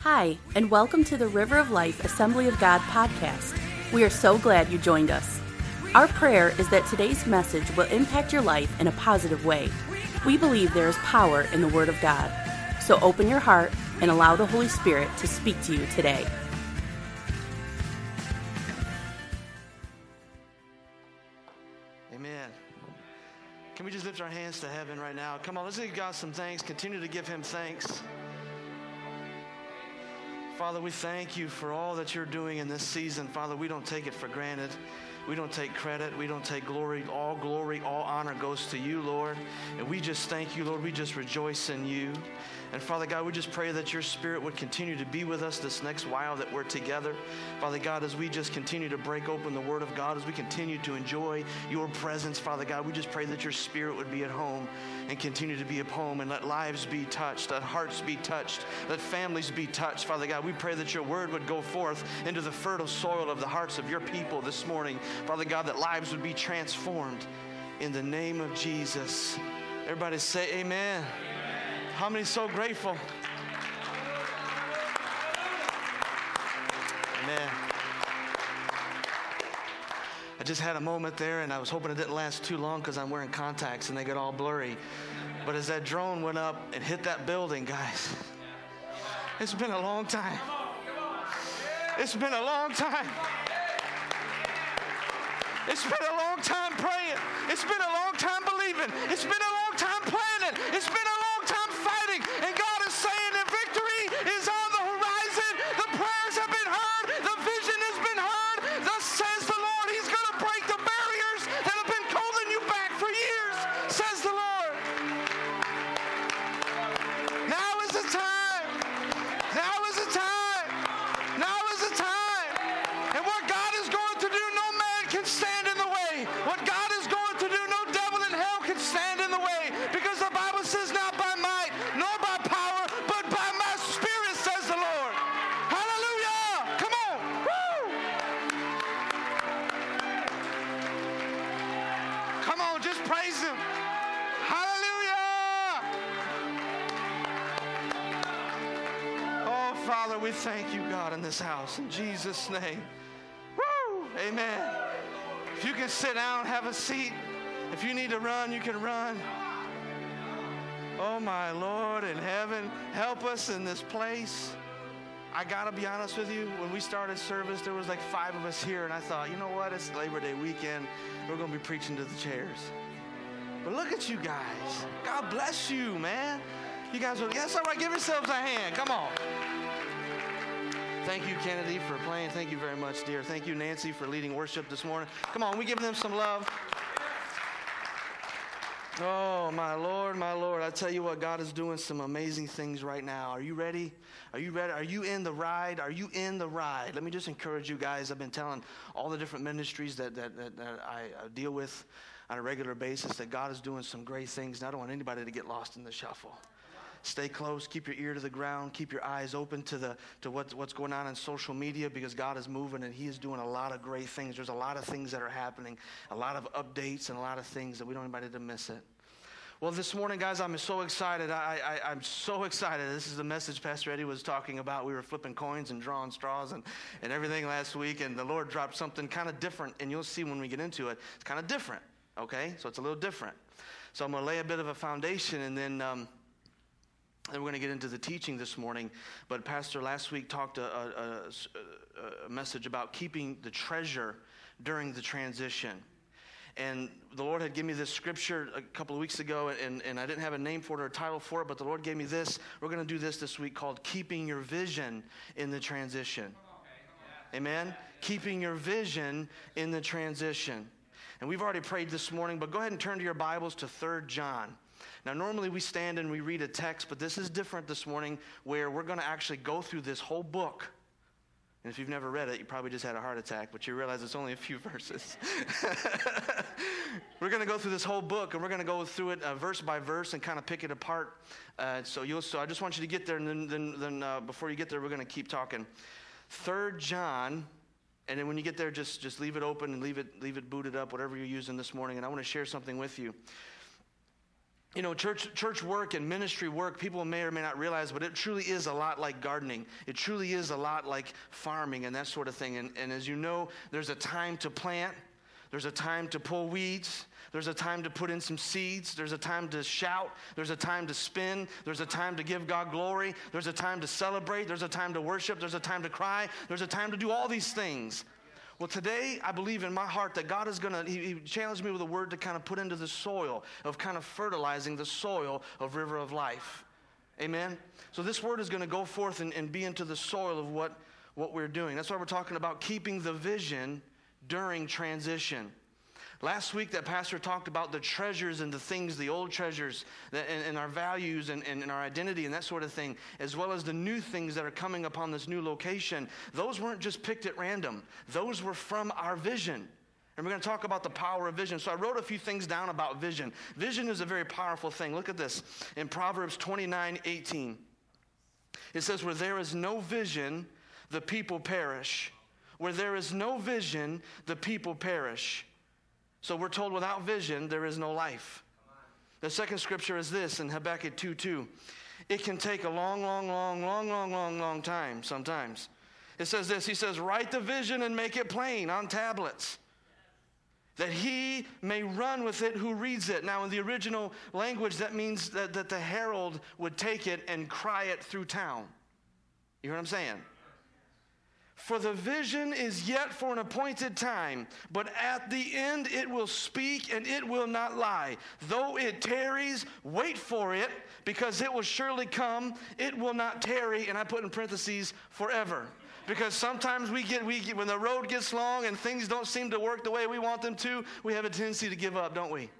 Hi, and welcome to the River of Life Assembly of God podcast. We are so glad you joined us. Our prayer is that today's message will impact your life in a positive way. We believe there is power in the Word of God. So open your heart and allow the Holy Spirit to speak to you today. Amen. Can we just lift our hands to heaven right now? Come on, let's give God some thanks. Continue to give Him thanks. Father, we thank you for all that you're doing in this season. Father, we don't take it for granted. We don't take credit. We don't take glory. All glory, all honor goes to you, Lord. And we just thank you, Lord. We just rejoice in you. And Father God, we just pray that your spirit would continue to be with us this next while that we're together. Father God, as we just continue to break open the word of God, as we continue to enjoy your presence, Father God, we just pray that your spirit would be at home and continue to be at home and let lives be touched, let hearts be touched, let families be touched. Father God, we pray that your word would go forth into the fertile soil of the hearts of your people this morning. Father God, that lives would be transformed in the name of Jesus. Everybody say amen. How many so grateful? Amen. I just had a moment there and I was hoping it didn't last too long because I'm wearing contacts and they get all blurry. But as that drone went up and hit that building, guys, it's been a long time. It's been a long time. It's been a long time praying. It's been a long time believing. It's been a long time planning. It's been a long fighting. And In Jesus' name. Woo! Amen. If you can sit down, have a seat. If you need to run, you can run. Oh, my Lord in heaven, help us in this place. I gotta be honest with you. When we started service, there was like five of us here, and I thought, you know what? It's Labor Day weekend. We're gonna be preaching to the chairs. But look at you guys. God bless you, man. You guys are, yes, all right, give yourselves a hand. Come on. Thank you, Kennedy, for playing. Thank you very much, dear. Thank you, Nancy, for leading worship this morning. Come on, we give them some love. Oh, my Lord, my Lord. I tell you what, God is doing some amazing things right now. Are you ready? Are you ready? Are you in the ride? Are you in the ride? Let me just encourage you guys. I've been telling all the different ministries that, that, that, that I deal with on a regular basis that God is doing some great things, and I don't want anybody to get lost in the shuffle. Stay close. Keep your ear to the ground. Keep your eyes open to the to what, what's going on in social media because God is moving and He is doing a lot of great things. There's a lot of things that are happening, a lot of updates, and a lot of things that we don't want anybody to miss it. Well, this morning, guys, I'm so excited. I, I, I'm so excited. This is the message Pastor Eddie was talking about. We were flipping coins and drawing straws and, and everything last week, and the Lord dropped something kind of different, and you'll see when we get into it. It's kind of different, okay? So it's a little different. So I'm going to lay a bit of a foundation, and then. Um, and we're going to get into the teaching this morning. But Pastor last week talked a, a, a, message about keeping the treasure during the transition. And the Lord had given me this scripture a couple of weeks ago, and, and I didn't have a name for it or a title for it, but the Lord gave me this. We're going to do this this week called Keeping Your Vision in the Transition. Amen? Keeping your vision in the transition. And we've already prayed this morning, but go ahead and turn to your Bibles to 3 John. Now, normally we stand and we read a text, but this is different this morning where we're going to actually go through this whole book. And if you've never read it, you probably just had a heart attack, but you realize it's only a few verses. we're going to go through this whole book, and we're going to go through it uh, verse by verse and kind of pick it apart. Uh, so, you'll, so I just want you to get there, and then, then, then uh, before you get there, we're going to keep talking. Third John, and then when you get there, just, just leave it open and leave it, leave it booted up, whatever you're using this morning. And I want to share something with you. You know, church, church work and ministry work, people may or may not realize, but it truly is a lot like gardening. It truly is a lot like farming and that sort of thing. And, and as you know, there's a time to plant, there's a time to pull weeds, there's a time to put in some seeds, there's a time to shout, there's a time to spin, there's a time to give God glory, there's a time to celebrate, there's a time to worship, there's a time to cry, there's a time to do all these things. Well, today I believe in my heart that God is going to, he, he, challenged me with a word to kind of put into the soil, of kind of fertilizing the soil of River of Life. Amen? So this word is going to go forth and, and be into the soil of what, what we're doing. That's why we're talking about keeping the vision during transition. Last week, that pastor talked about the treasures and the things, the old treasures, and, and, our values and, and, and our identity and that sort of thing, as well as the new things that are coming upon this new location. Those weren't just picked at random, those were from our vision. And we're going to talk about the power of vision. So I wrote a few things down about vision. Vision is a very powerful thing. Look at this in Proverbs 29 18. It says, Where there is no vision, the people perish. Where there is no vision, the people perish. So we're told without vision, there is no life. The second scripture is this in Habakkuk 2 2. It can take a long, long, long, long, long, long, long time sometimes. It says this He says, Write the vision and make it plain on tablets, that he may run with it who reads it. Now, in the original language, that means that, that the herald would take it and cry it through town. You hear what I'm saying? For the vision is yet for an appointed time, but at the end it will speak and it will not lie. Though it tarries, wait for it, because it will surely come. It will not tarry, and I put in parentheses, forever. Because sometimes we get, we get, when the road gets long and things don't seem to work the way we want them to, we have a tendency to give up, don't we?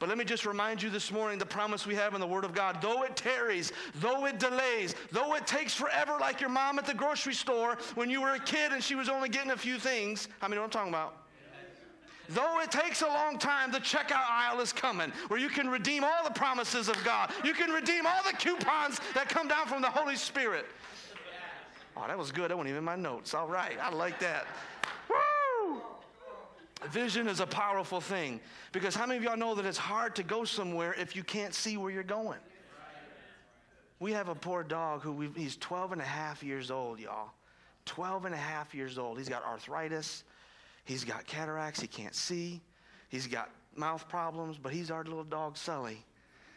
But let me just remind you this morning the promise we have in the Word of God. Though it tarries, though it delays, though it takes forever, like your mom at the grocery store when you were a kid and she was only getting a few things. I mean, what I'm talking about? Though it takes a long time, the checkout aisle is coming where you can redeem all the promises of God. You can redeem all the coupons that come down from the Holy Spirit. Oh, that was good. That wasn't even my notes. All right. I like that. Vision is a powerful thing because how many of y'all know that it's hard to go somewhere if you can't see where you're going? We have a poor dog who he's 12 and a half years old, y'all. 12 and a half years old. He's got arthritis. He's got cataracts. He can't see. He's got mouth problems, but he's our little dog, Sully.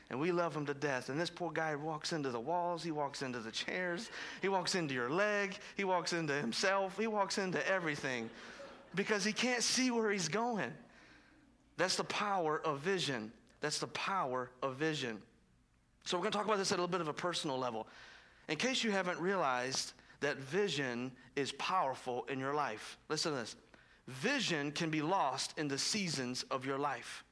And we love him to death. And this poor guy walks into the walls. He walks into the chairs. He walks into your leg. He walks into himself. He walks into everything because he can't see where he's going. That's the power of vision. That's the power of vision. So, we're going to talk about this at a little bit of a personal level. In case you haven't realized that vision is powerful in your life, listen to this. Vision can be lost in the seasons of your life.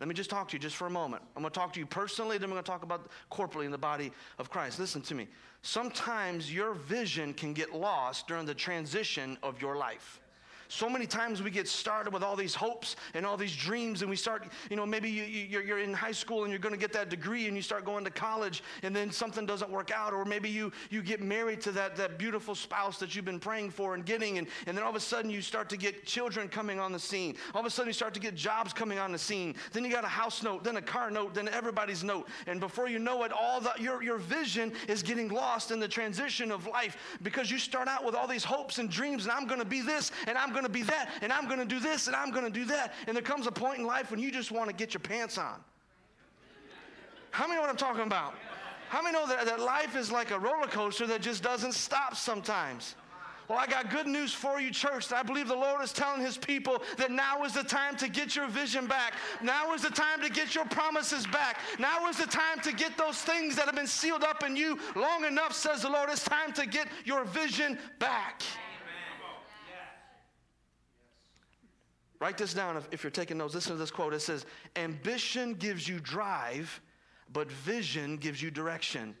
Let me just talk to you just for a moment. I'm going to talk to you personally, then I'm going to talk about corporately in the body of Christ. Listen to me. Sometimes your vision can get lost during the transition of your life. So many times we get started with all these hopes and all these dreams, and we start, you know, maybe you, are in high school and you're going to get that degree and you start going to college, and then something doesn't work out, or maybe you, you get married to that, that beautiful spouse that you've been praying for and getting, and, and then all of a sudden you start to get children coming on the scene. All of a sudden you start to get jobs coming on the scene. Then you got a house note, then a car note, then everybody's note. And before you know it, all the, your, your vision is getting lost in the transition of life because you start out with all these hopes and dreams, and I'm going to be this, and I'm going to be that, and I'm going to do this, and I'm going to do that. And there comes a point in life when you just want to get your pants on. How many know what I'm talking about? How many know that, that life is like a roller coaster that just doesn't stop sometimes? Well, I got good news for you, church. I believe the Lord is telling his people that now is the time to get your vision back. Now is the time to get your promises back. Now is the time to get those things that have been sealed up in you long enough, says the Lord. It's time to get your vision back. Write this down if, if you're taking notes. Listen to this quote. It says, Ambition gives you drive, but vision gives you direction.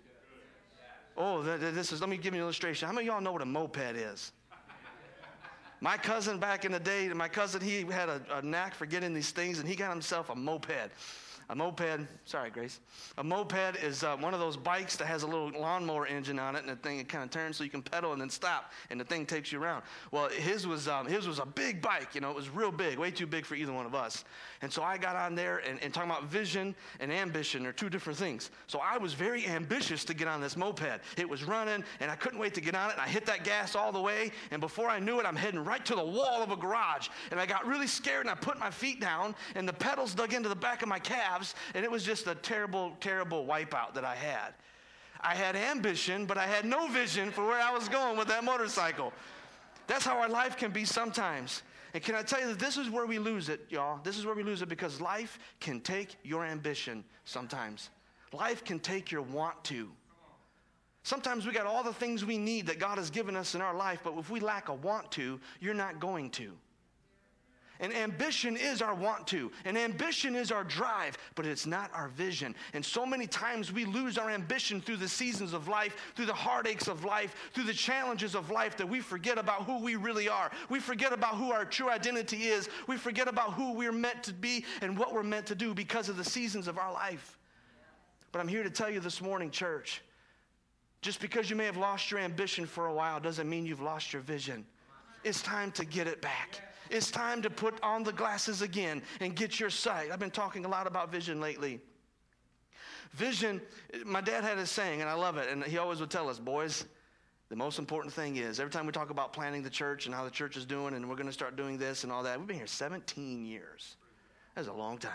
Oh, this is, let me give you an illustration. How many of y'all know what a moped is? My cousin back in the day, my cousin, he had a, a knack for getting these things, and he got himself a moped. A moped, sorry, Grace. A moped is uh, one of those bikes that has a little lawnmower engine on it, and the thing it kind of turns so you can pedal and then stop, and the thing takes you around. Well, his was um, his was a big bike. You know, it was real big, way too big for either one of us. And so I got on there and, and talking about vision and ambition are two different things. So I was very ambitious to get on this moped. It was running, and I couldn't wait to get on it. And I hit that gas all the way, and before I knew it, I'm heading right to the wall of a garage. And I got really scared, and I put my feet down, and the pedals dug into the back of my and it was just a terrible, terrible wipeout that I had. I had ambition, but I had no vision for where I was going with that motorcycle. That's how our life can be sometimes. And can I tell you that this is where we lose it, y'all? This is where we lose it because life can take your ambition sometimes. Life can take your want to. Sometimes we got all the things we need that God has given us in our life, but if we lack a want to, you're not going to. And ambition is our want to, and ambition is our drive, but it's not our vision. And so many times we lose our ambition through the seasons of life, through the heartaches of life, through the challenges of life that we forget about who we really are. We forget about who our true identity is. We forget about who we're meant to be and what we're meant to do because of the seasons of our life. But I'm here to tell you this morning, church, just because you may have lost your ambition for a while doesn't mean you've lost your vision. It's time to get it back. It's time to put on the glasses again and get your sight. I've been talking a lot about vision lately. Vision, my dad had a saying, and I love it, and he always would tell us, boys, the most important thing is every time we talk about planning the church and how the church is doing, and we're going to start doing this and all that, we've been here 17 years. That's a long time.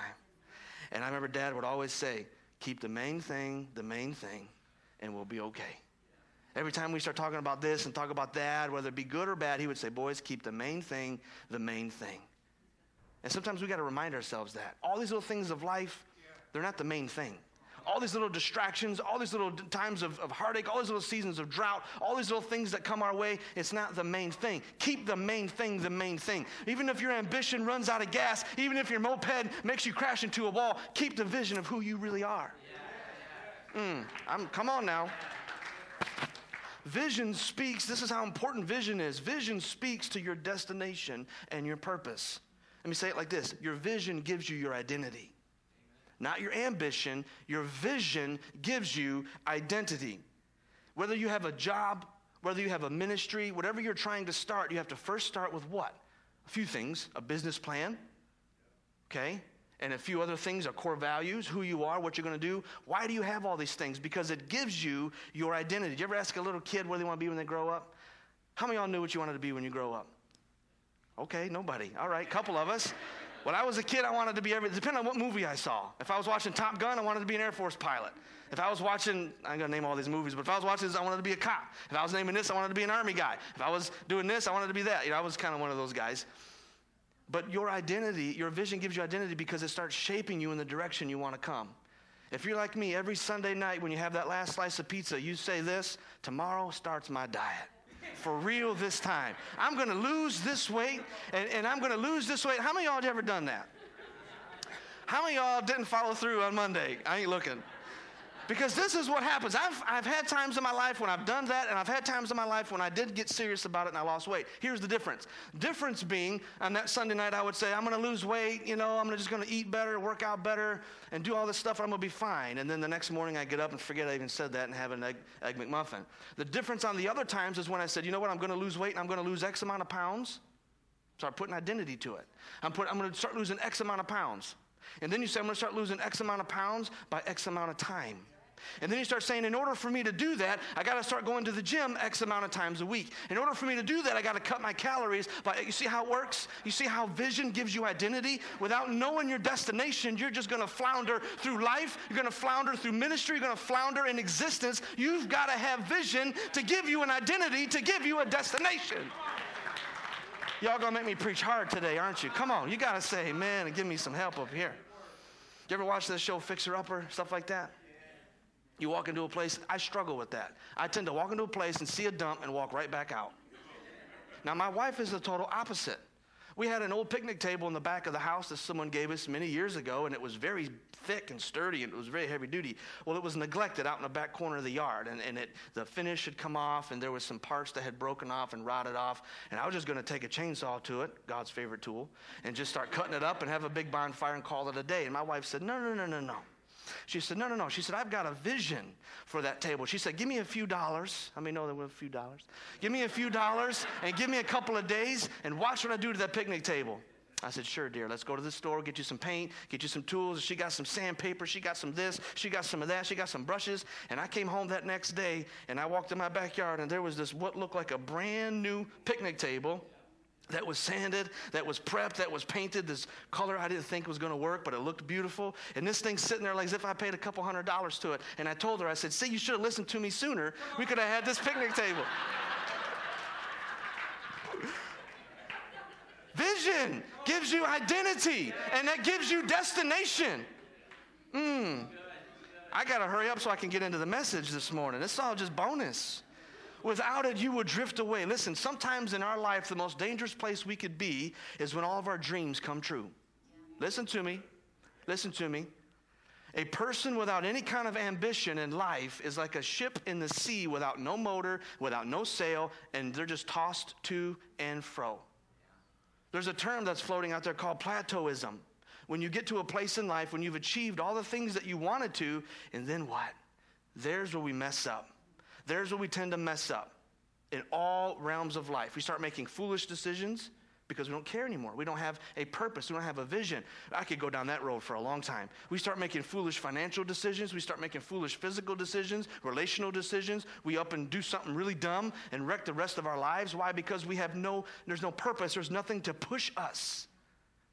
And I remember dad would always say, keep the main thing the main thing, and we'll be okay. Every time we start talking about this and talk about that, whether it be good or bad, he would say, Boys, keep the main thing the main thing. And sometimes we got to remind ourselves that. All these little things of life, they're not the main thing. All these little distractions, all these little times of, of heartache, all these little seasons of drought, all these little things that come our way, it's not the main thing. Keep the main thing the main thing. Even if your ambition runs out of gas, even if your moped makes you crash into a wall, keep the vision of who you really are. Mm, I'm, come on now. Vision speaks, this is how important vision is. Vision speaks to your destination and your purpose. Let me say it like this Your vision gives you your identity. Not your ambition, your vision gives you identity. Whether you have a job, whether you have a ministry, whatever you're trying to start, you have to first start with what? A few things a business plan, okay? And a few other things are core values, who you are, what you're going to do. Why do you have all these things? Because it gives you your identity. Did you ever ask a little kid what they want to be when they grow up? How many of y'all knew what you wanted to be when you grow up? Okay, nobody. All right, couple of us. When I was a kid, I wanted to be every, depending on what movie I saw. If I was watching Top Gun, I wanted to be an Air Force pilot. If I was watching, I'm to name all these movies, but if I was watching this, I wanted to be a cop. If I was naming this, I wanted to be an Army guy. If I was doing this, I wanted to be that. You know, I was kind of one of those guys. But your identity, your vision gives you identity because it starts shaping you in the direction you want to come. If you're like me, every Sunday night when you have that last slice of pizza, you say this tomorrow starts my diet. For real this time. I'm going to lose this weight, and, and I'm going to lose this weight. How many of y'all have ever done that? How many of y'all didn't follow through on Monday? I ain't looking. Because this is what happens. I've, I've had times in my life when I've done that, and I've had times in my life when I did get serious about it and I lost weight. Here's the difference. Difference being, on that Sunday night, I would say, I'm going to lose weight, you know, I'm just going to eat better, work out better, and do all this stuff, I'm going to be fine. And then the next morning, I get up and forget I even said that and have an egg, egg McMuffin. The difference on the other times is when I said, you know what, I'm going to lose weight and I'm going to lose X amount of pounds. Start putting identity to it. I'm, I'm going to start losing X amount of pounds. And then you say, I'm going to start losing X amount of pounds by X amount of time. And then you start saying, in order for me to do that, I got to start going to the gym X amount of times a week. In order for me to do that, I got to cut my calories. But you see how it works? You see how vision gives you identity? Without knowing your destination, you're just going to flounder through life. You're going to flounder through ministry. You're going to flounder in existence. You've got to have vision to give you an identity, to give you a destination. Y'all gonna make me preach hard today, aren't you? Come on, you gotta say and give me some help up here. You ever watch this show Fixer Upper, stuff like that? You walk into a place, I struggle with that. I tend to walk into a place and see a dump and walk right back out. Now, my wife is the total opposite. We had an old picnic table in the back of the house that someone gave us many years ago, and it was very thick and sturdy, and it was very heavy duty. Well, it was neglected out in the back corner of the yard, and, and it, the finish had come off, and there was some parts that had broken off and rotted off. And I was just going to take a chainsaw to it, God's favorite tool, and just start cutting it up and have a big bonfire and call it a day. And my wife said, No, no, no, no, no. She said, No, no, no. She said, I've got a vision for that table. She said, Give me a few dollars. I mean, know there were a few dollars. Give me a few dollars and give me a couple of days and watch what I do to that picnic table. I said, Sure, dear. Let's go to the store, get you some paint, get you some tools. She got some sandpaper. She got some this. She got some of that. She got some brushes. And I came home that next day and I walked in my backyard and there was this what looked like a brand new picnic table that was sanded, that was prepped, that was painted, this color I didn't think was going to work, but it looked beautiful. And this thing's sitting there like as if I paid a couple hundred dollars to it. And I told her, I said, see, you should have listened to me sooner. We could have had this picnic table. Vision gives you identity, and that gives you destination. Hmm. I got to hurry up so I can get into the message this morning. It's all just bonus. Without it, you would drift away. Listen, sometimes in our life, the most dangerous place we could be is when all of our dreams come true. Listen to me. Listen to me. A person without any kind of ambition in life is like a ship in the sea without no motor, without no sail, and they're just tossed to and fro. There's a term that's floating out there called plateauism. When you get to a place in life when you've achieved all the things that you wanted to, and then what? There's where we mess up. There's where we tend to mess up in all realms of life. We start making foolish decisions because we don't care anymore. We don't have a purpose. We don't have a vision. I could go down that road for a long time. We start making foolish financial decisions. We start making foolish physical decisions, relational decisions. We up and do something really dumb and wreck the rest of our lives. Why? Because we have no, there's no purpose. There's nothing to push us.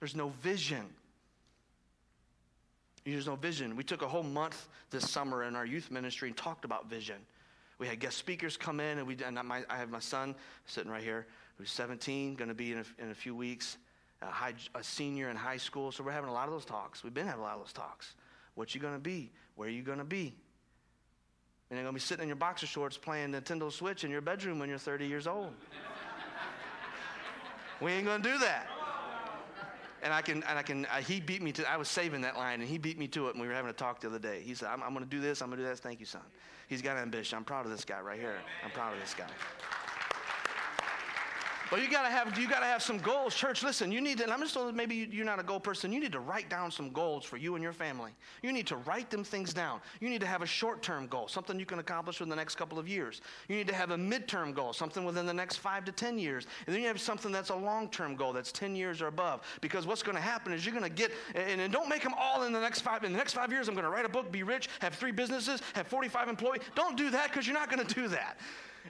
There's no vision. There's no vision. We took a whole month this summer in our youth ministry and talked about vision. We had guest speakers come in, and, we, and my, I have my son sitting right here, who's 17, going to be in a, in a few weeks, a, high, a senior in high school. So we're having a lot of those talks. We've been having a lot of those talks. What you going to be? Where you going to be? And you're going to be sitting in your boxer shorts playing Nintendo Switch in your bedroom when you're 30 years old. we ain't going to do that. And I can, and I can, uh, he beat me to, I was saving that line and he beat me to it and we were having a talk the other day. He said, I'm, I'm going to do this, I'm going to do that. Thank you, son. He's got ambition. I'm proud of this guy right here. I'm proud of this guy. But you gotta have you gotta have some goals, church. Listen, you need to. I'm just maybe you're not a goal person. You need to write down some goals for you and your family. You need to write them things down. You need to have a short-term goal, something you can accomplish in the next couple of years. You need to have a mid-term goal, something within the next five to ten years, and then you have something that's a long-term goal that's ten years or above. Because what's going to happen is you're going to get, and, and don't make them all in the next five. In the next five years, I'm going to write a book, be rich, have three businesses, have 45 employees. Don't do that because you're not going to do that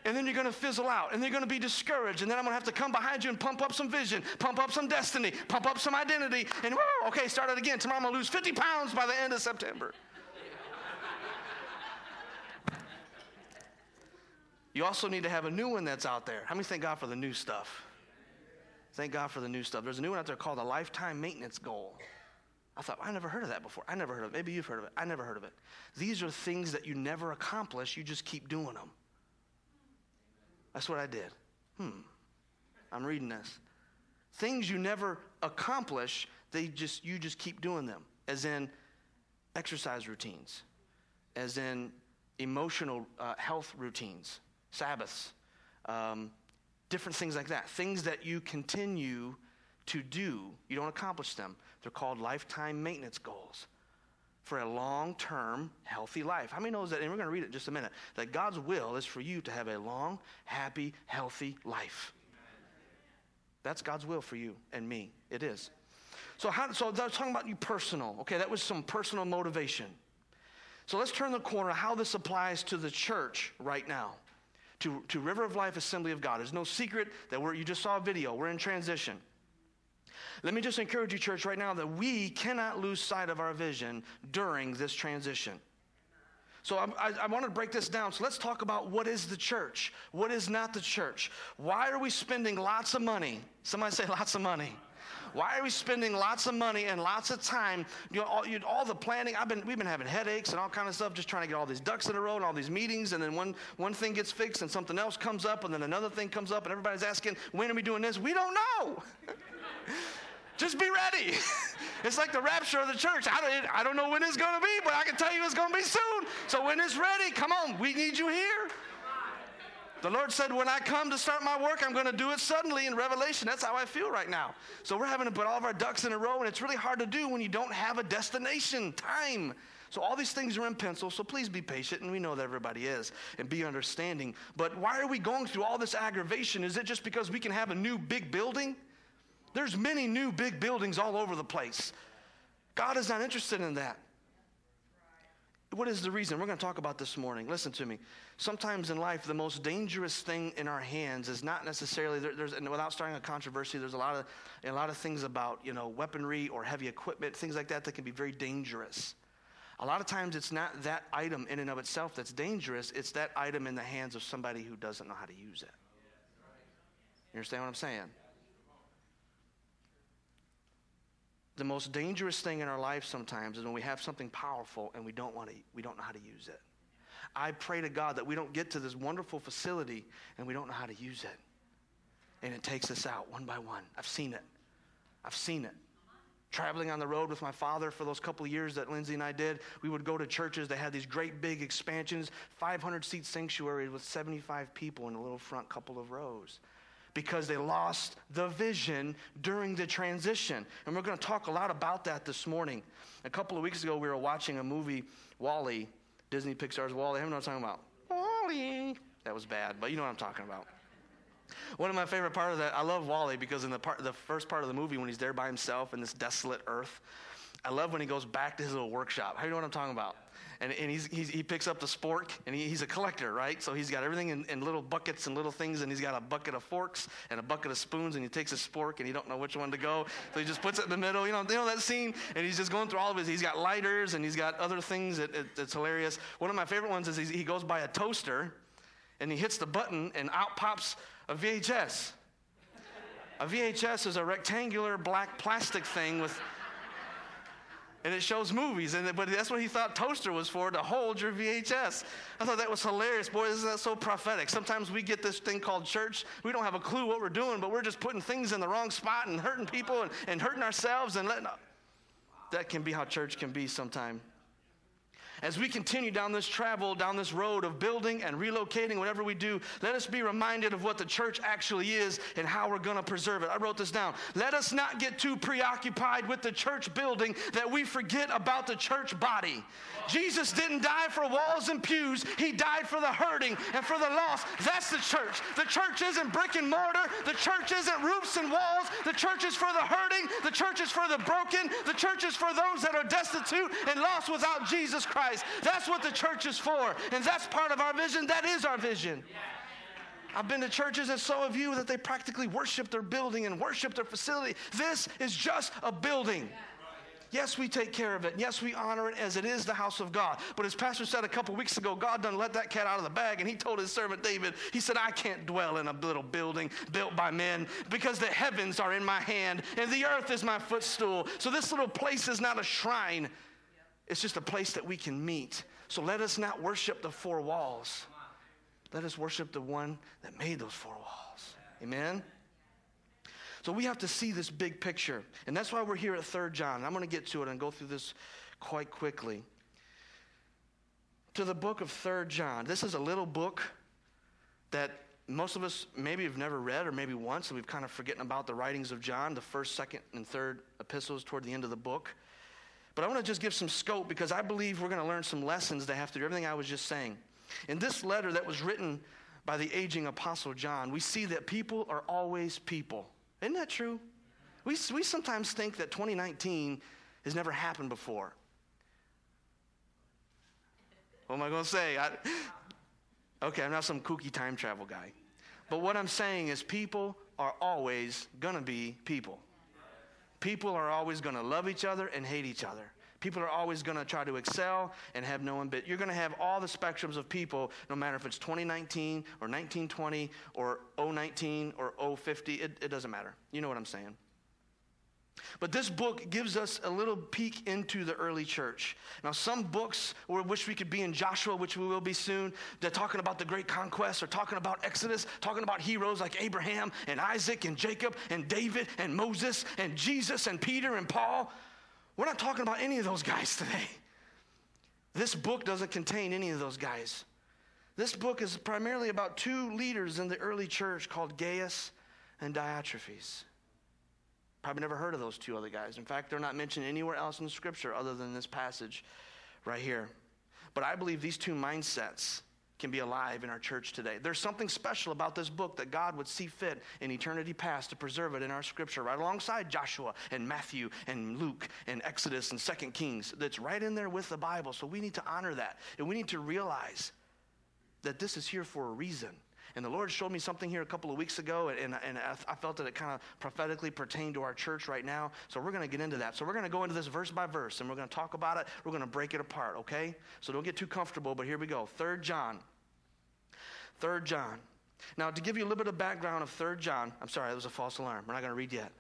and then you're going to fizzle out and you're going to be discouraged and then i'm going to have to come behind you and pump up some vision pump up some destiny pump up some identity and okay start it again tomorrow i'm going to lose 50 pounds by the end of september you also need to have a new one that's out there how many thank god for the new stuff thank god for the new stuff there's a new one out there called a lifetime maintenance goal I thought, I never heard of that before. I never heard of it. Maybe you've heard of it. I never heard of it. These are things that you never accomplish, you just keep doing them. That's what I did. Hmm. I'm reading this. Things you never accomplish, they just you just keep doing them. As in exercise routines, as in emotional uh, health routines, Sabbaths, um, different things like that. Things that you continue to do, you don't accomplish them. They're called lifetime maintenance goals for a long term, healthy life. How many knows that? And we're going to read it in just a minute. That God's will is for you to have a long, happy, healthy life. That's God's will for you and me. It is. So, how, so I was talking about you personal. Okay, that was some personal motivation. So let's turn the corner how this applies to the church right now, to, to River of Life Assembly of God. There's no secret that we're, you just saw a video, we're in transition. Let me just encourage you, church, right now that we cannot lose sight of our vision during this transition. So I, I, I, want to break this down. So let's talk about what is the church? What is not the church? Why are we spending lots of money? Somebody say lots of money. Why are we spending lots of money and lots of time? You know, all, you, all the planning. I've been, we've been having headaches and all kind of stuff, just trying to get all these ducks in a row and all these meetings. And then one, one thing gets fixed and something else comes up, and then another thing comes up, and everybody's asking, when are we doing this? We don't know. Just be ready. it's like the rapture of the church. I don't, I don't know when it's going to be, but I can tell you it's going to be soon. So when it's ready, come on, we need you here. The Lord said, When I come to start my work, I'm going to do it suddenly in Revelation. That's how I feel right now. So we're having to put all of our ducks in a row, and it's really hard to do when you don't have a destination, time. So all these things are in pencil, so please be patient, and we know that everybody is, and be understanding. But why are we going through all this aggravation? Is it just because we can have a new big building? There's many new big buildings all over the place. God is not interested in that. What is the reason? We're going to talk about this morning. Listen to me. Sometimes in life, the most dangerous thing in our hands is not necessarily there, there's and without starting a controversy. There's a lot of a lot of things about you know weaponry or heavy equipment, things like that that can be very dangerous. A lot of times, it's not that item in and of itself that's dangerous. It's that item in the hands of somebody who doesn't know how to use it. You understand what I'm saying? The most dangerous thing in our life sometimes is when we have something powerful and we don't want to we don't know how to use it. I pray to god that we don't get to this wonderful facility and we don't know how to use it. And it takes us out one by one. I've seen it. I've seen it. Traveling on the road with my father for those couple years that lindsay and i did we would go to churches. That had these great big expansions 500 seat sanctuaries with 75 people in a little front couple of rows because they lost the vision during the transition. And we're going to talk a lot about that this morning. A couple of weeks ago, we were watching a movie, WALL-E, Disney Pixar's WALL-E. I don't know what I'm talking about. WALL-E. That was bad, but you know what I'm talking about. One of my favorite part of that, I love WALL-E because in the part, the first part of the movie, when he's there by himself in this desolate earth, I love when he goes back to his little workshop. How do you know what I'm talking about? And, and he's, he's, he picks up the spork, and he, he's a collector, right? So he's got everything in, in, little buckets and little things, and he's got a bucket of forks and a bucket of spoons, and he takes a spork, and he don't know which one to go, so he just puts it in the middle. You know, you know that scene? And he's just going through all of it. He's got lighters, and he's got other things. It, it, it's hilarious. One of my favorite ones is he goes by a toaster, and he hits the button, and out pops a VHS. A VHS is a rectangular black plastic thing with and it shows movies. And but that's what he thought toaster was for to hold your VHS. I thought that was hilarious. Boy, isn't that so prophetic? Sometimes we get this thing called church. We don't have a clue what we're doing, but we're just putting things in the wrong spot and hurting people and, and hurting ourselves and letting. That can be how church can be sometimes. As we continue down this travel, down this road of building and relocating, whatever we do, let us be reminded of what the church actually is and how we're going to preserve it. I wrote this down. Let us not get too preoccupied with the church building that we forget about the church body. Jesus didn't die for walls and pews, He died for the hurting and for the lost. That's the church. The church isn't brick and mortar, the church isn't roofs and walls. The church is for the hurting, the church is for the broken, the church is for those that are destitute and lost without Jesus Christ. Christ. That's what the church is for. And that's part of our vision. That is our vision. I've been to churches, and so have you, that they practically worship their building and worship their facility. This is just a building. Yes, we take care of it. Yes, we honor it as it is the house of God. But as Pastor said a couple weeks ago, God done let that cat out of the bag, and he told his servant David, he said, I can't dwell in a little building built by men because the heavens are in my hand and the earth is my footstool. So this little place is not a shrine. It's just a place that we can meet. So let us not worship the four walls. Let us worship the one that made those four walls. Amen? So we have to see this big picture. And that's why we're here at 3rd John. I'm going to get to it and go through this quite quickly. To the book of 3rd John. This is a little book that most of us maybe have never read or maybe once, and we've kind of forgotten about the writings of John, the first, second, and third epistles toward the end of the book. But I want to just give some scope because I believe we're going to learn some lessons that have to do everything I was just saying. In this letter that was written by the aging apostle John, we see that people are always people. Isn't that true? We, we sometimes think that 2019 has never happened before. What am I going to say? I, okay, I'm not some kooky time travel guy. But what I'm saying is people are always going to be people. People are always going to love each other and hate each other. People are always going to try to excel and have no one but you're going to have all the spectrums of people, no matter if it's 2019 or 1920 or 019 or 050. It, it doesn't matter. You know what I'm saying. But this book gives us a little peek into the early church. Now, some books, we wish we could be in Joshua, which we will be soon, they're talking about the great conquest, or talking about Exodus, talking about heroes like Abraham and Isaac and Jacob and David and Moses and Jesus and Peter and Paul. We're not talking about any of those guys today. This book doesn't contain any of those guys. This book is primarily about two leaders in the early church called Gaius and Diotrephes. Probably never heard of those two other guys. In fact, they're not mentioned anywhere else in the scripture other than this passage right here. But I believe these two mindsets can be alive in our church today. There's something special about this book that God would see fit in eternity past to preserve it in our scripture, right alongside Joshua and Matthew and Luke and Exodus and Second Kings. That's right in there with the Bible. So we need to honor that. And we need to realize that this is here for a reason. And the Lord showed me something here a couple of weeks ago, and, and I felt that it kind of prophetically pertained to our church right now. So we're going to get into that. So we're going to go into this verse by verse, and we're going to talk about it. We're going to break it apart, okay? So don't get too comfortable, but here we go. Third John. Third John. Now, to give you a little bit of background of Third John, I'm sorry, that was a false alarm. We're not going to read yet.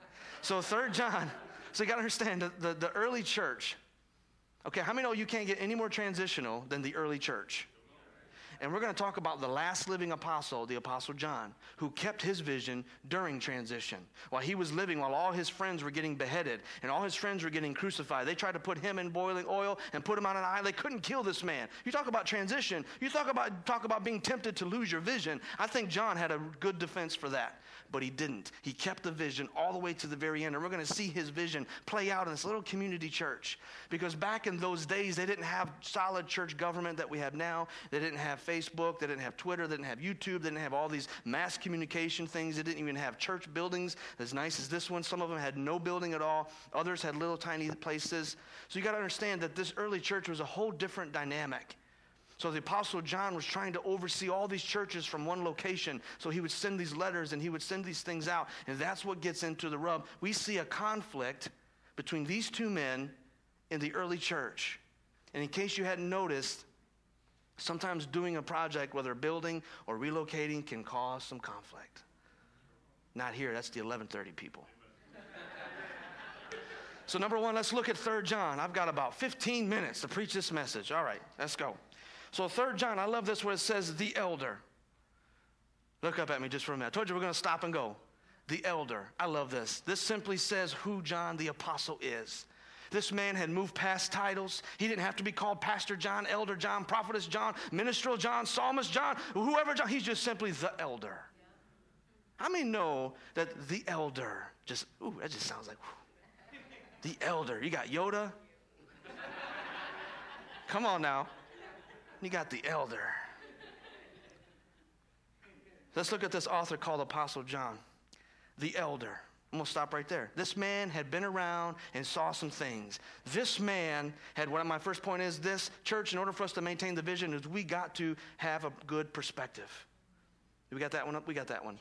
So Third John. So you got to understand the, the, the early church. Okay, how many know you can't get any more transitional than the early church? And we're going to talk about the last living apostle, the Apostle John, who kept his vision during transition. While he was living, while all his friends were getting beheaded and all his friends were getting crucified, they tried to put him in boiling oil and put him on an island. They couldn't kill this man. You talk about transition, you talk about, talk about being tempted to lose your vision. I think John had a good defense for that but he didn't. He kept the vision all the way to the very end. And we're going to see his vision play out in this little community church. Because back in those days, they didn't have solid church government that we have now. They didn't have Facebook. They didn't have Twitter. They didn't have YouTube. They didn't have all these mass communication things. They didn't even have church buildings as nice as this one. Some of them had no building at all. Others had little tiny places. So you got to understand that this early church was a whole different dynamic. So the Apostle John was trying to oversee all these churches from one location. So he would send these letters and he would send these things out. And that's what gets into the rub. We see a conflict between these two men in the early church. And in case you hadn't noticed, sometimes doing a project, whether building or relocating, can cause some conflict. Not here, that's the 1130 people. So, number one, let's look at 3 John. I've got about 15 minutes to preach this message. All right, let's go. So, Third John, I love this where it says the elder. Look up at me just for a minute. I told you we're going to stop and go. The elder. I love this. This simply says who John the apostle is. This man had moved past titles. He didn't have to be called Pastor John, Elder John, Prophetess John, Ministerial John, Psalmist John, whoever John. He's just simply the elder. How many know that the elder just, ooh, that just sounds like, whew. the elder. You got Yoda. Come on now. You got the elder. Let's look at this author called Apostle John, the elder. I'm going to stop right there. This man had been around and saw some things. This man had, what my first point is this church, in order for us to maintain the vision, is we got to have a good perspective. We got that one up? We got that one.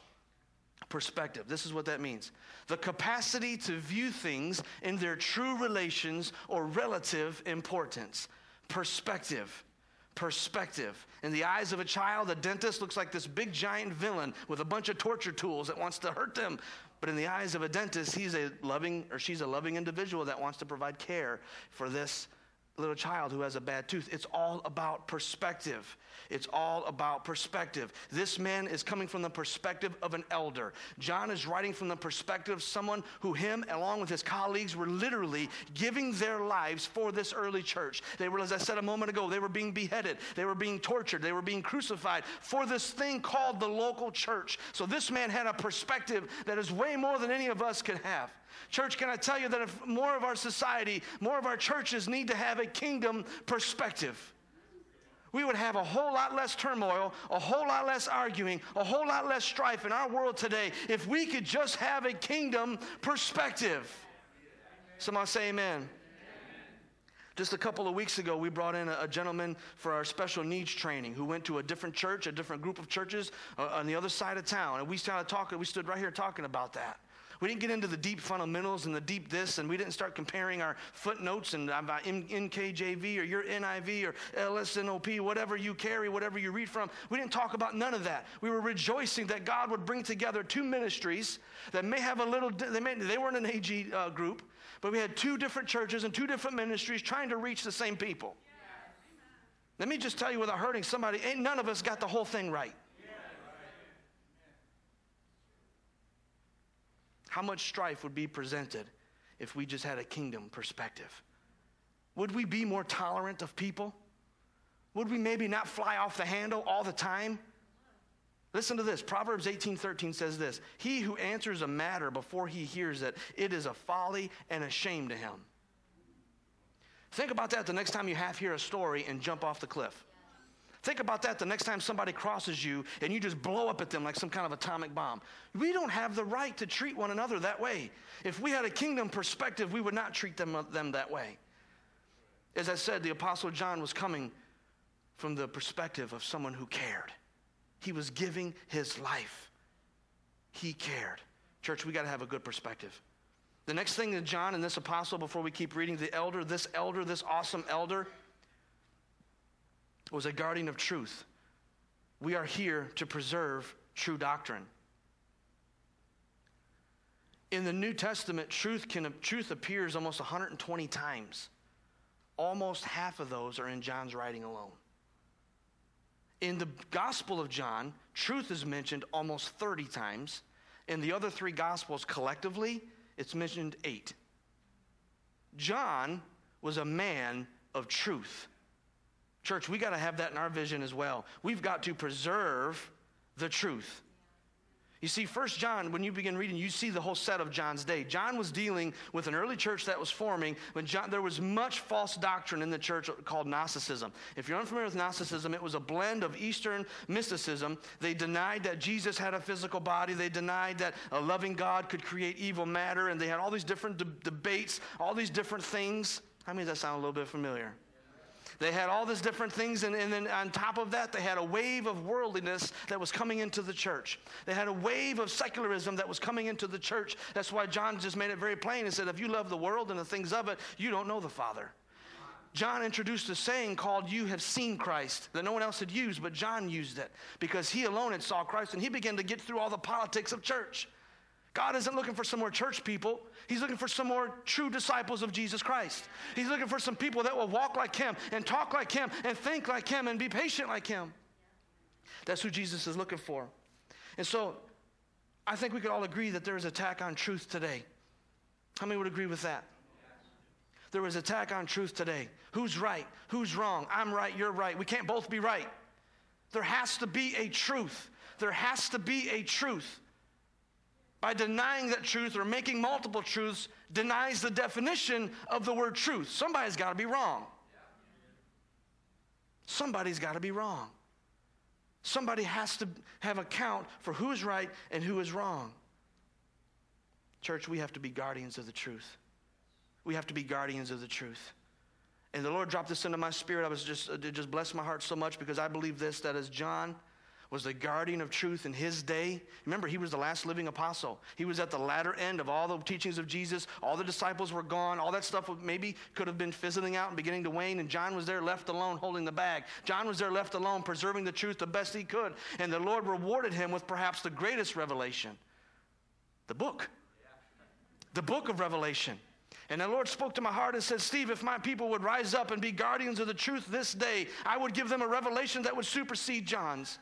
Perspective. This is what that means the capacity to view things in their true relations or relative importance. Perspective perspective. In the eyes of a child, a dentist looks like this big giant villain with a bunch of torture tools that wants to hurt them. But in the eyes of a dentist, he's a loving or she's a loving individual that wants to provide care for this little child who has a bad tooth. It's all about perspective. It's all about perspective. This man is coming from the perspective of an elder. John is writing from the perspective of someone who, him, along with his colleagues, were literally giving their lives for this early church. They were, as I said a moment ago, they were being beheaded, they were being tortured, they were being crucified for this thing called the local church. So this man had a perspective that is way more than any of us could have. Church, can I tell you that if more of our society, more of our churches need to have a kingdom perspective? we would have a whole lot less turmoil, a whole lot less arguing, a whole lot less strife in our world today if we could just have a kingdom perspective. Someone say amen. Just a couple of weeks ago, we brought in a, a, gentleman for our special needs training who went to a different church, a different group of churches uh, on the other side of town. And we started talking, we stood right here talking about that. We didn't get into the deep fundamentals and the deep this, and we didn't start comparing our footnotes and about NKJV or your NIV or LSNOP, whatever you carry, whatever you read from. We didn't talk about none of that. We were rejoicing that God would bring together two ministries that may have a little, they, may, they weren't an AG uh, group, but we had two different churches and two different ministries trying to reach the same people. Let me just tell you without hurting somebody, ain't none of us got the whole thing right. How much strife would be presented if we just had a kingdom perspective? Would we be more tolerant of people? Would we maybe not fly off the handle all the time? Listen to this. Proverbs 18 13 says this He who answers a matter before he hears it, it is a folly and a shame to him. Think about that the next time you half hear a story and jump off the cliff. Think about that the next time somebody crosses you and you just blow up at them like some kind of atomic bomb. We don't have the right to treat one another that way. If we had a kingdom perspective, we would not treat them, them that way. As I said, the Apostle John was coming from the perspective of someone who cared. He was giving his life. He cared. Church, we got to have a good perspective. The next thing that John and this apostle, before we keep reading, the elder, this elder, this awesome elder, was a guardian of truth. We are here to preserve true doctrine. In the New Testament, truth, can, truth appears almost 120 times. Almost half of those are in John's writing alone. In the Gospel of John, truth is mentioned almost 30 times. In the other three Gospels collectively, it's mentioned eight. John was a man of truth. Church, we got to have that in our vision as well. We've got to preserve the truth. You see, First John, when you begin reading, you see the whole set of John's day. John was dealing with an early church that was forming when John, there was much false doctrine in the church called Gnosticism. If you're unfamiliar with Gnosticism, it was a blend of Eastern mysticism. They denied that Jesus had a physical body. They denied that a loving God could create evil matter, and they had all these different de- debates, all these different things. How many does that sound a little bit familiar? They had all these different things, and, and then on top of that, they had a wave of worldliness that was coming into the church. They had a wave of secularism that was coming into the church. That's why John just made it very plain and said, If you love the world and the things of it, you don't know the Father. John introduced a saying called You have seen Christ that no one else had used, but John used it because he alone had saw Christ and he began to get through all the politics of church. God isn't looking for some more church people. He's looking for some more true disciples of Jesus Christ. He's looking for some people that will walk like him and talk like him and think like him and be patient like him. That's who Jesus is looking for. And so I think we could all agree that there is attack on truth today. How many would agree with that? There was attack on truth today. Who's right? Who's wrong? I'm right, you're right. We can't both be right. There has to be a truth. There has to be a truth by denying that truth or making multiple truths denies the definition of the word truth. Somebody's got to be wrong. Somebody's got to be wrong. Somebody has to have account for who is right and who is wrong. Church, we have to be guardians of the truth. We have to be guardians of the truth. And the Lord dropped this into my spirit. I was just, it just blessed my heart so much because I believe this that as John was the guardian of truth in his day. Remember, he was the last living apostle. He was at the latter end of all the teachings of Jesus. All the disciples were gone. All that stuff maybe could have been fizzling out and beginning to wane. And John was there left alone holding the bag. John was there left alone preserving the truth the best he could. And the Lord rewarded him with perhaps the greatest revelation the book. The book of Revelation. And the Lord spoke to my heart and said, Steve, if my people would rise up and be guardians of the truth this day, I would give them a revelation that would supersede John's.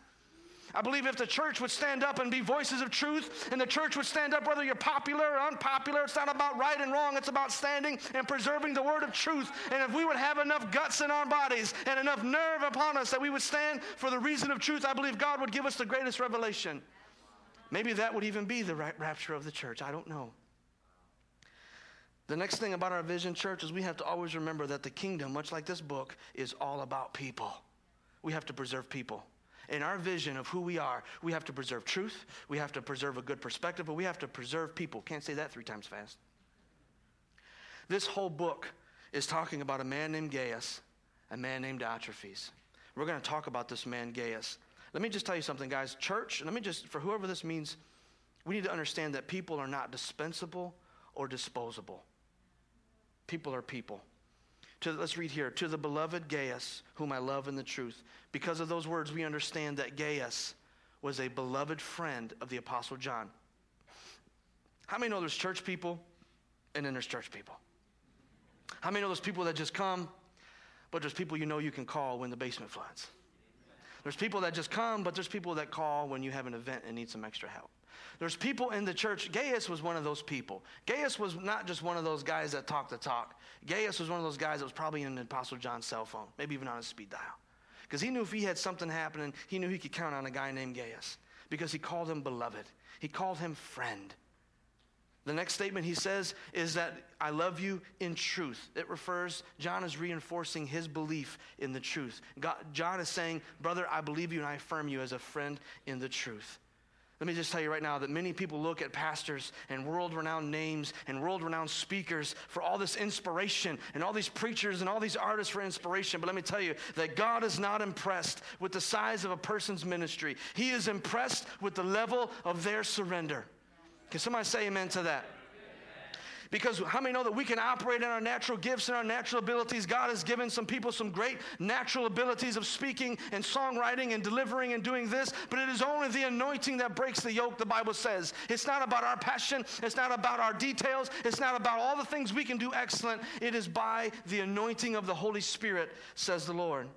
I believe if the church would stand up and be voices of truth, and the church would stand up whether you're popular or unpopular, it's not about right and wrong, it's about standing and preserving the word of truth. And if we would have enough guts in our bodies and enough nerve upon us that we would stand for the reason of truth, I believe God would give us the greatest revelation. Maybe that would even be the rapture of the church. I don't know. The next thing about our vision, church, is we have to always remember that the kingdom, much like this book, is all about people. We have to preserve people in our vision of who we are, we have to preserve truth, we have to preserve a good perspective, but we have to preserve people. Can't say that three times fast. This whole book is talking about a man named Gaius, a man named Diotrephes. We're going to talk about this man, Gaius. Let me just tell you something, guys. Church, let me just, for whoever this means, We need to understand that people are not dispensable or disposable. People are people. To, let's read here. To the beloved Gaius, whom I love in the truth. Because of those words, we understand that Gaius was a beloved friend of the Apostle John. How many know there's church people and then there's church people? How many know those people that just come, but there's people you know you can call when the basement floods? There's people that just come, but there's people that call when you have an event and need some extra help. There's people in the church. Gaius was one of those people. Gaius was not just one of those guys that talk the talk. Gaius was one of those guys that was probably in Apostle John's cell phone, maybe even on his speed dial. Because he knew if he had something happening, he knew he could count on a guy named Gaius because he called him beloved. He called him friend. The next statement he says is that I love you in truth. It refers, John is reinforcing his belief in the truth. God, John is saying, Brother, I believe you and I affirm you as a friend in the truth. Let me just tell you right now that many people look at pastors and world renowned names and world renowned speakers for all this inspiration and all these preachers and all these artists for inspiration. But let me tell you that God is not impressed with the size of a person's ministry, He is impressed with the level of their surrender. Can somebody say amen to that? Because how many know that we can operate in our natural gifts and our natural abilities? God has given some people some great natural abilities of speaking and songwriting and delivering and doing this, but it is only the anointing that breaks the yoke, the Bible says. It's not about our passion, it's not about our details, it's not about all the things we can do excellent. It is by the anointing of the Holy Spirit, says the Lord.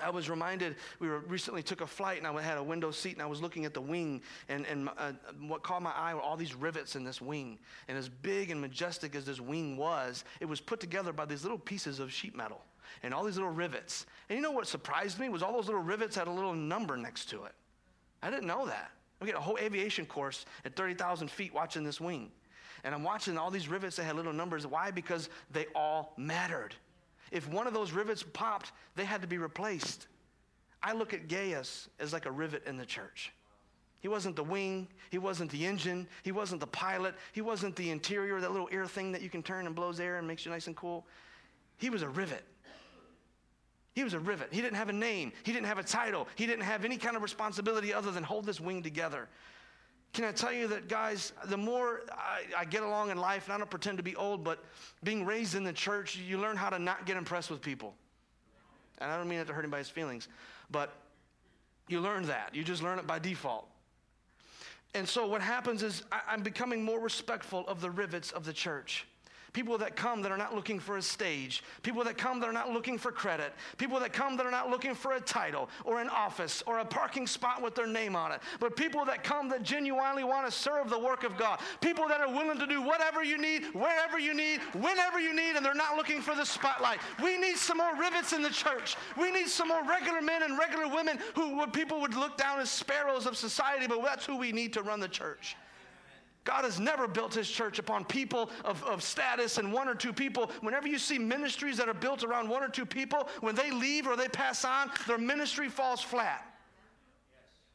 I was reminded, we were recently took a flight and I had a window seat and I was looking at the wing and, and uh, what caught my eye were all these rivets in this wing. And as big and majestic as this wing was, it was put together by these little pieces of sheet metal and all these little rivets. And you know what surprised me was all those little rivets had a little number next to it. I didn't know that. We get a whole aviation course at 30,000 feet watching this wing. And I'm watching all these rivets that had little numbers. Why? Because they all mattered. If one of those rivets popped, they had to be replaced. I look at Gaius as like a rivet in the church. He wasn't the wing, he wasn't the engine, he wasn't the pilot, he wasn't the interior, that little air thing that you can turn and blows air and makes you nice and cool. He was a rivet. He was a rivet. He didn't have a name, he didn't have a title, he didn't have any kind of responsibility other than hold this wing together. Can I tell you that, guys, the more I, I, get along in life, and I don't pretend to be old, but being raised in the church, you learn how to not get impressed with people. And I don't mean that to hurt anybody's feelings, but you learn that. You just learn it by default. And so what happens is I, I'm becoming more respectful of the rivets of the church. People that come that are not looking for a stage. People that come that are not looking for credit. People that come that are not looking for a title or an office or a parking spot with their name on it. But people that come that genuinely want to serve the work of God. People that are willing to do whatever you need, wherever you need, whenever you need, and they're not looking for the spotlight. We need some more rivets in the church. We need some more regular men and regular women who people would look down as sparrows of society, but that's who we need to run the church. God has never built his church upon people of, of status and one or two people. Whenever you see ministries that are built around one or two people, when they leave or they pass on, their ministry falls flat.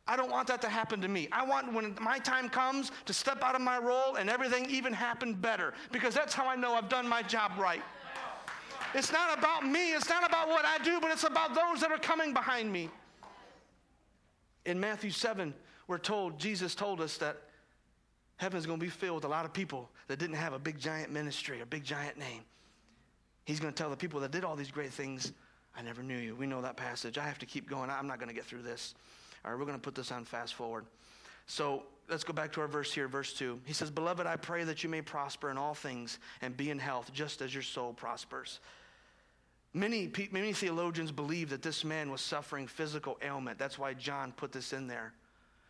I don't want that to happen to me. I want when my time comes to step out of my role and everything even happen better because that's how I know I've done my job right. It's not about me, it's not about what I do, but it's about those that are coming behind me. In Matthew 7, we're told, Jesus told us that heaven's going to be filled with a lot of people that didn't have a big giant ministry, a big giant name. He's going to tell the people that did all these great things, I never knew you. We know that passage. I have to keep going. I'm not going to get through this. All right, we're going to put this on fast forward. So let's go back to our verse here, verse 2. He says, Beloved, I pray that you may prosper in all things and be in health, just as your soul prospers. Many, many theologians believe that this man was suffering physical ailment. That's why John put this in there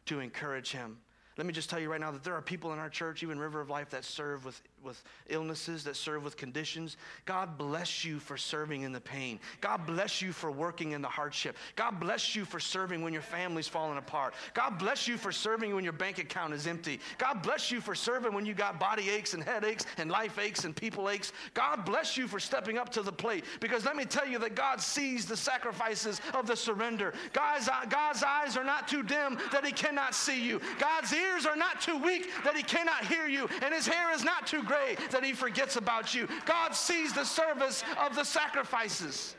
to encourage him. Let me just tell you right now that there are people in our church, even River of Life, that serve with with illnesses, that serve with conditions. God bless you for serving in the pain. God bless you for working in the hardship. God bless you for serving when your family's falling apart. God bless you for serving when your bank account is empty. God bless you for serving when you got body aches and headaches and life aches and people aches. God bless you for stepping up to the plate because let me tell you that God sees the sacrifices of the surrender. God's, God's eyes are not too dim that he cannot see you. God's ears are not too weak that he cannot hear you. And his hair is not too that he forgets about you. God sees the service of the sacrifices.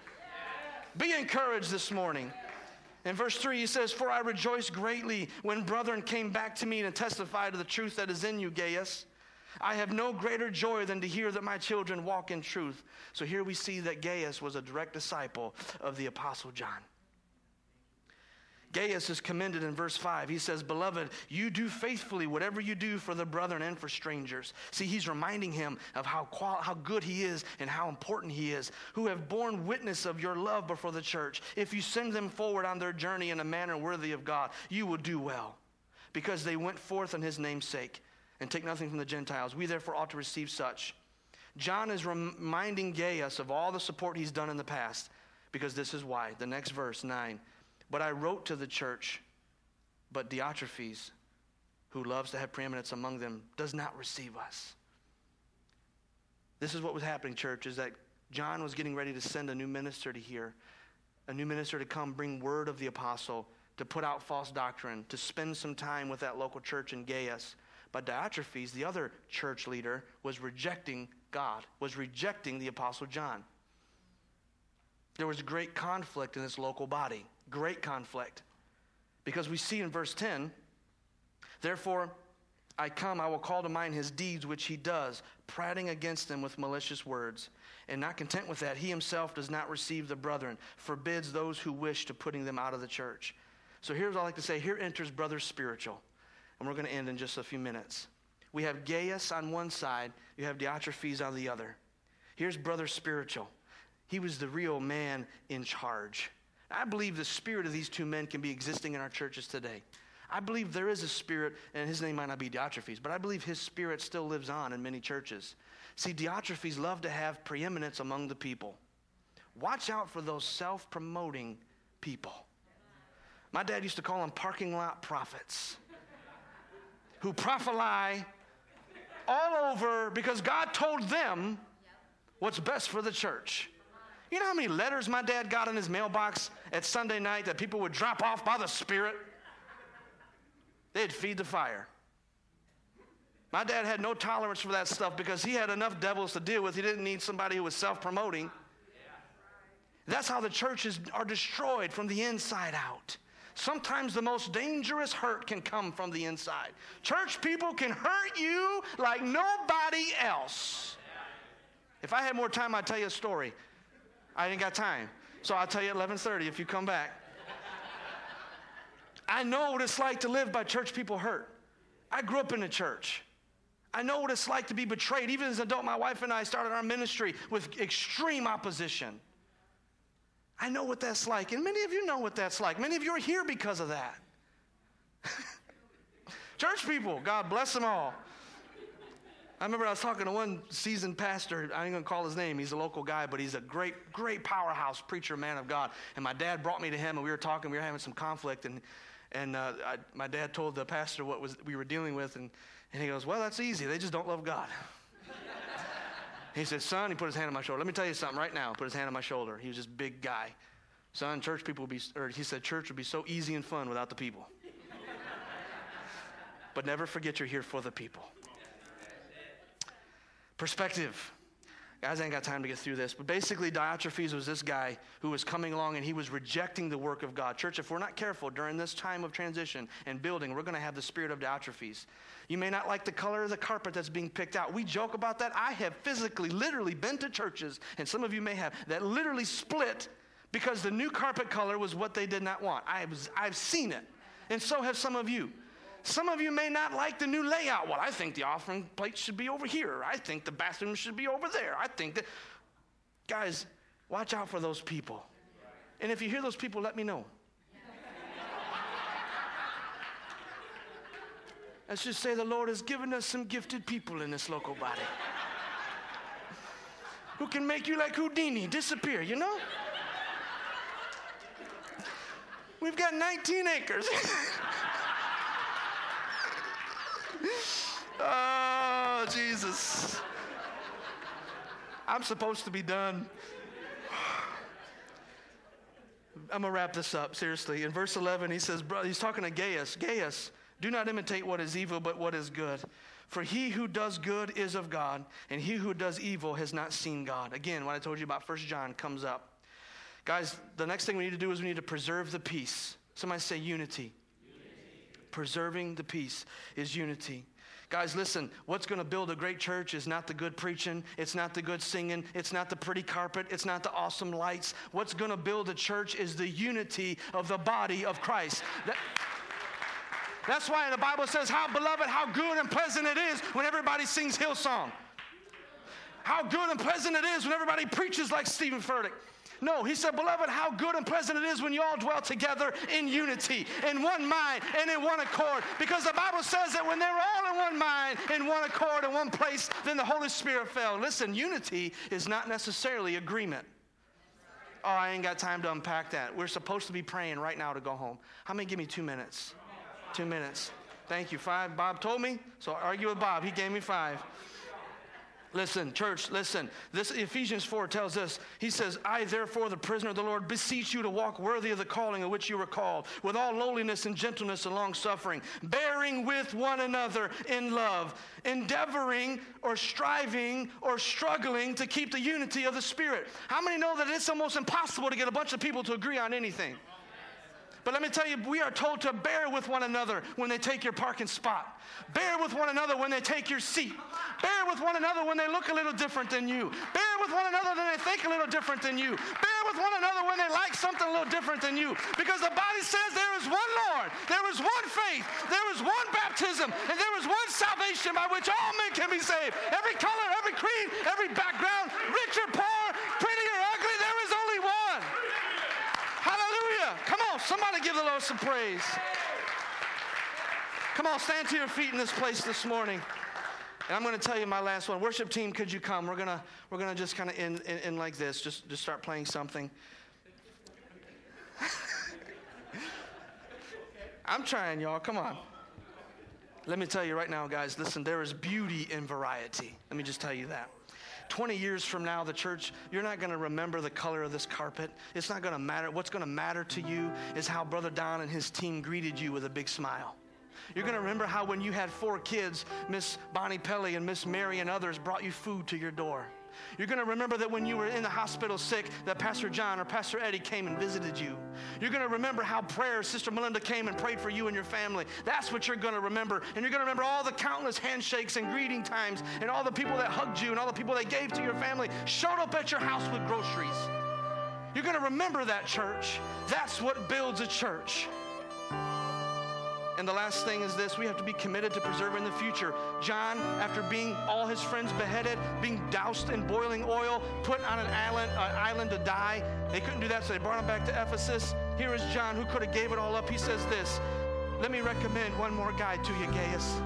Be encouraged this morning. In verse 3, he says, For I rejoice greatly when brethren came back to me and testified to the truth that is in you, Gaius. I have no greater joy than to hear that my children walk in truth. So here we see that Gaius was a direct disciple of the Apostle John. Gaius is commended in verse 5. He says, Beloved, you do faithfully whatever you do for the brethren and for strangers. See, he's reminding him of how, qual- how good he is and how important he is, who have borne witness of your love before the church. If you send them forward on their journey in a manner worthy of God, you will do well, because they went forth in his name's sake and take nothing from the Gentiles. We therefore ought to receive such. John is reminding Gaius of all the support he's done in the past, because this is why. The next verse, 9. But I wrote to the church, but Diotrephes, who loves to have preeminence among them, does not receive us. This is what was happening, church, is that John was getting ready to send a new minister to here, a new minister to come bring word of the apostle, to put out false doctrine, to spend some time with that local church in Gaius. But Diotrephes, the other church leader, was rejecting God, was rejecting the apostle John. There was great conflict in this local body great conflict. Because we see in verse 10, therefore, I come, I will call to mind his deeds which he does, prating against them with malicious words. And not content with that, he himself does not receive the brethren, forbids those who wish to putting them out of the church. So here's all I like to say. Here enters brother spiritual. And we're going to end in just a few minutes. We have Gaius on one side, you have Diotrephes on the other. Here's brother spiritual. He was the real man in charge. I believe the spirit of these two men can be existing in our churches today. I believe there is a spirit, and his name might not be Diotrephes, but I believe his spirit still lives on in many churches. See, Diotrephes loved to have preeminence among the people. Watch out for those self promoting people. My dad used to call them parking lot prophets who prophesy all over because God told them what's best for the church. You know how many letters my dad got in his mailbox at Sunday night that people would drop off by the Spirit? They'd feed the fire. My dad had no tolerance for that stuff because he had enough devils to deal with. He didn't need somebody who was self promoting. That's how the churches are destroyed from the inside out. Sometimes the most dangerous hurt can come from the inside. Church people can hurt you like nobody else. If I had more time, I'd tell you a story. I ain't got time. So I'll tell you at 11:30 if you come back. I know what it's like to live by church people hurt. I grew up in a church. I know what it's like to be betrayed. Even as an adult, my wife and I started our ministry with extreme opposition. I know what that's like, and many of you know what that's like. Many of you are here because of that. Church people, God bless them all. I remember I was talking to one seasoned pastor. I ain't gonna call his name. He's a local guy, but he's a great, great powerhouse preacher, man of God. And my dad brought me to him, and we were talking. We were having some conflict, and and uh, I, my dad told the pastor what was we were dealing with, and and he goes, "Well, that's easy. They just don't love God." he said, "Son," he put his hand on my shoulder. Let me tell you something right now. Put his hand on my shoulder. He was this big guy. Son, church people would be, or he said, church would be so easy and fun without the people. but never forget you're here for the people. Perspective. Guys, I ain't got time to get through this, but basically, Diotrephes was this guy who was coming along and he was rejecting the work of God. Church, if we're not careful during this time of transition and building, we're going to have the spirit of Diotrephes. You may not like the color of the carpet that's being picked out. We joke about that. I have physically, literally been to churches, and some of you may have, that literally split because the new carpet color was what they did not want. I was, I've seen it, and so have some of you. Some of you may not like the new layout. Well, I think the offering plate should be over here. I think the bathroom should be over there. I think that. Guys, watch out for those people. And if you hear those people, let me know. Let's just say the Lord has given us some gifted people in this local body who can make you like Houdini disappear, you know? We've got 19 acres. oh, Jesus. I'm supposed to be done. I'm going to wrap this up, seriously. In verse 11, he says, brother, he's talking to Gaius. Gaius, do not imitate what is evil, but what is good. For he who does good is of God, and he who does evil has not seen God. Again, what I told you about First John comes up. Guys, the next thing we need to do is we need to preserve the peace. Somebody say unity. Preserving the peace is unity. Guys, listen, what's going to build a great church is not the good preaching, it's not the good singing, it's not the pretty carpet, it's not the awesome lights. What's going to build a church is the unity of the body of Christ. That, that's why the Bible says, How beloved, how good and pleasant it is when everybody sings Hillsong. How good and pleasant it is when everybody preaches like Steven Furtick. No, he said, Beloved, how good and pleasant it is when you all dwell together in unity, in one mind, and in one accord. Because the Bible says that when they were all in one mind, in one accord, in one place, then the Holy Spirit fell. Listen, unity is not necessarily agreement. Oh, I ain't got time to unpack that. We're supposed to be praying right now to go home. How many give me two minutes? Two minutes. Thank you. Five. Bob told me, so argue with Bob. He gave me five. Listen, church, listen. This Ephesians 4 tells us, he says, I therefore, the prisoner of the Lord, beseech you to walk worthy of the calling of which you were called, with all lowliness and gentleness and long suffering, bearing with one another in love, endeavoring or striving or struggling to keep the unity of the Spirit. How many know that it's almost impossible to get a bunch of people to agree on anything? But let me tell you, we are told to bear with one another when they take your parking spot. Bear with one another when they take your seat. Bear with one another when they look a little different than you. Bear with one another when they think a little different than you. Bear with one another when they like something a little different than you. Because the body says there is one Lord, there is one faith, there is one baptism, and there is one salvation by which all men can be saved. Every color, every creed, every background, rich or poor, pretty or ugly, there is only one. Hallelujah. Come on, somebody give the Lord some praise. Come on, stand to your feet in this place this morning. And I'm going to tell you my last one. Worship team, could you come? We're going to we're going to just kind of end, end, end like this. Just just start playing something. I'm trying, y'all. Come on. Let me tell you right now, guys, listen, there is beauty in variety. Let me just tell you that. 20 years from now, the church, you're not going to remember the color of this carpet. It's not going to matter. What's going to matter to you is how Brother Don and his team greeted you with a big smile. You're going to remember how when you had four kids, Miss Bonnie Pelly and Miss Mary and others brought you food to your door. You're going to remember that when you were in the hospital sick, that Pastor John or Pastor Eddie came and visited you. You're going to remember how prayer Sister Melinda came and prayed for you and your family. That's what you're going to remember. And you're going to remember all the countless handshakes and greeting times and all the people that hugged you and all the people that gave to your family, showed up at your house with groceries. You're going to remember that church. That's what builds a church. And the last thing is this we have to be committed to preserving the future. John, after being all his friends beheaded, being doused in boiling oil, put on an island, an island to die, they couldn't do that, so they brought him back to Ephesus. Here is John, who could have gave it all up. He says this Let me recommend one more guy to you, Gaius.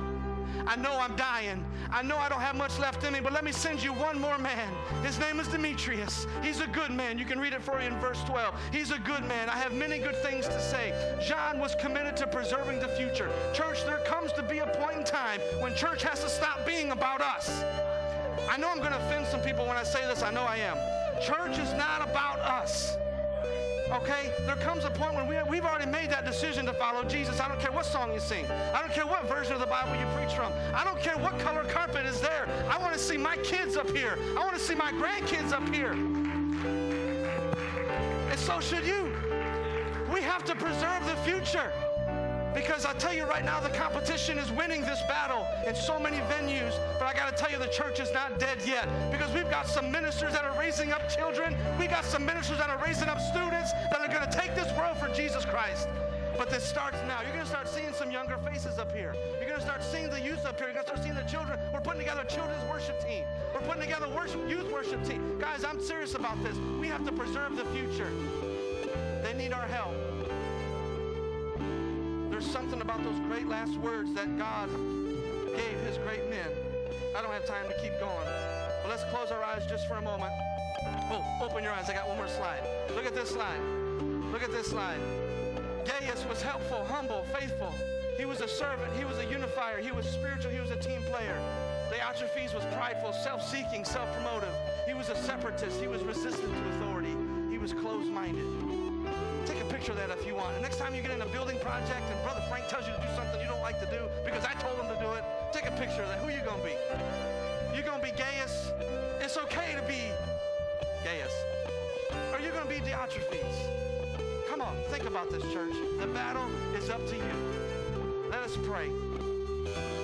I know I'm dying. I know I don't have much left in me, but let me send you one more man. His name is Demetrius. He's a good man. You can read it for you in verse 12. He's a good man. I have many good things to say. John was committed to preserving the future. Church, there comes to be a point in time when church has to stop being about us. I know I'm going to offend some people when I say this. I know I am. Church is not about us. Okay? There comes a point when we, we've already made that decision to follow Jesus. I don't care what song you sing. I don't care what version of the Bible you preach from. I don't care what color carpet is there. I want to see my kids up here. I want to see my grandkids up here. And so should you. We have to preserve the future. Because I tell you right now, the competition is winning this battle in so many venues. But I got to tell you, the church is not dead yet. Because we've got some ministers that are raising up children. We got some ministers that are raising up students that are going to take this world for Jesus Christ. But this starts now. You're going to start seeing some younger faces up here. You're going to start seeing the youth up here. You're going to start seeing the children. We're putting together a children's worship team. We're putting together worship, youth worship team. Guys, I'm serious about this. We have to preserve the future. They need our help. There's something about those great last words that God gave his great men. I don't have time to keep going. But let's close our eyes just for a moment. Oh, open your eyes. I got one more slide. Look at this slide. Look at this slide. Gaius was helpful, humble, faithful. He was a servant. He was a unifier. He was spiritual. He was a team player. Diotrephes was prideful, self-seeking, self-promotive. He was a separatist. He was resistant to authority. He was closed-minded Take a picture of that want. And next time you get in a building project and Brother Frank tells you to do something you don't like to do because I told him to do it, take a picture of that. Who are you going to be? You're going to be Gaius. It's okay to be Gaius. Are you going to be Diotrephes? Come on, think about this, church. The battle is up to you. Let us pray.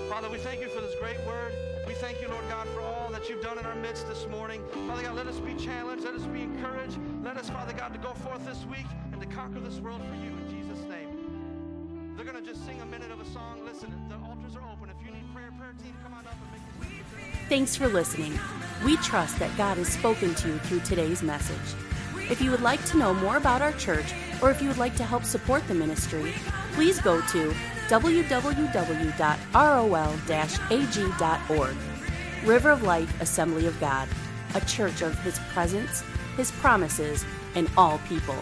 Father, we thank you for this great word. We thank you, Lord God, for all that you've done in our midst this morning. Father God, let us be challenged. Let us be encouraged. Let us, Father God, to go forth this week and to conquer this world for you in Jesus' name. They're going to just sing a minute of a song. Listen, the altars are open. If you need prayer, prayer team, come on up and make this. Thanks for listening. We trust that God has spoken to you through today's message. If you would like to know more about our church or if you would like to help support the ministry, please go to www.rol-ag.org. River of Life Assembly of God, a church of His presence, His promises, and all people.